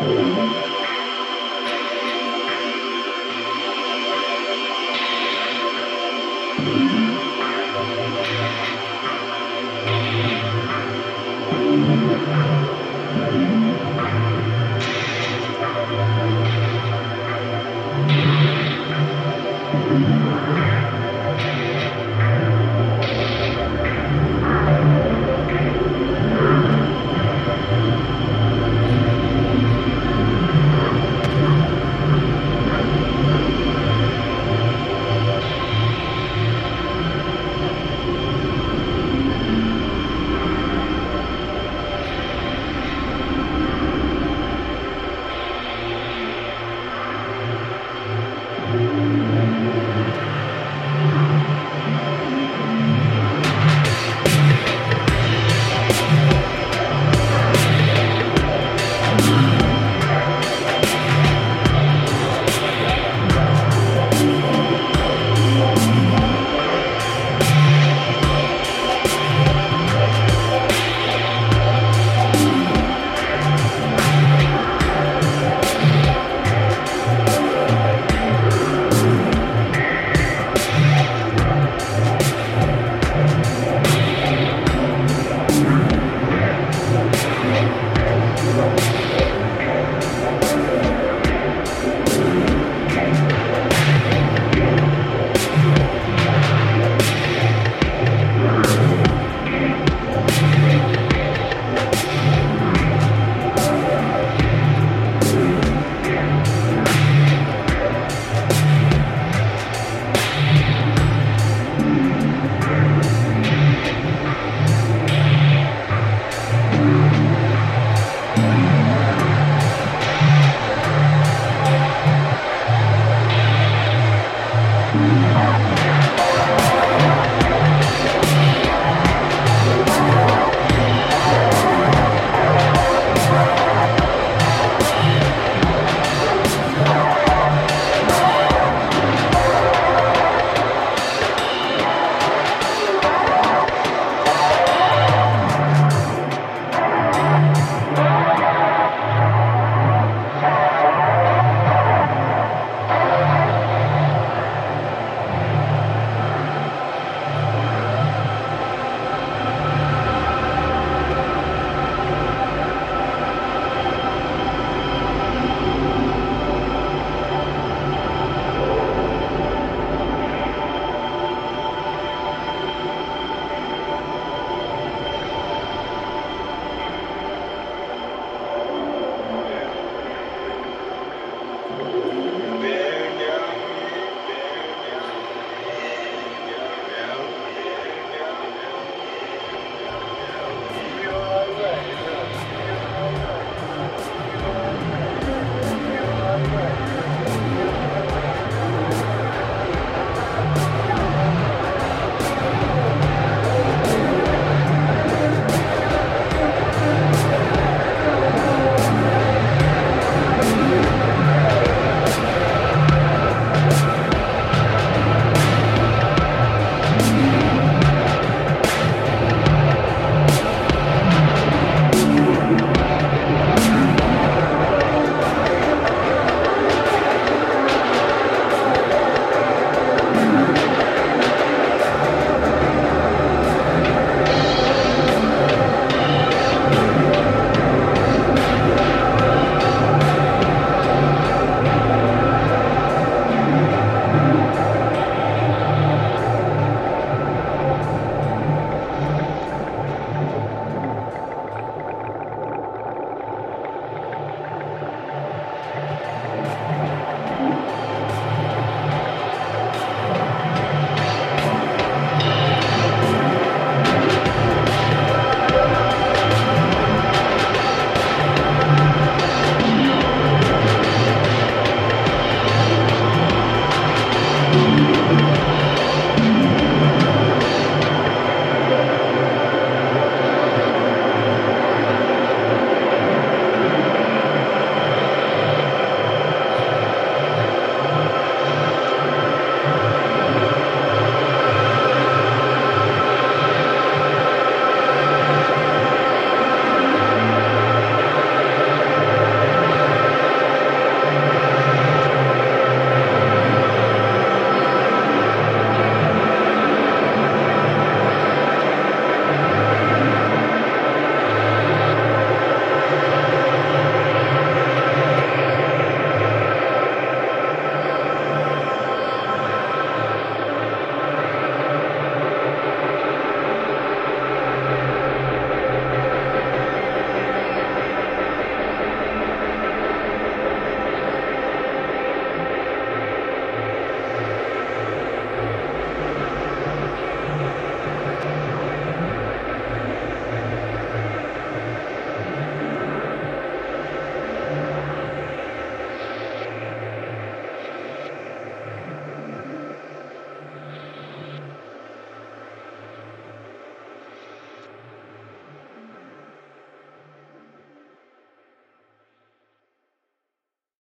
Música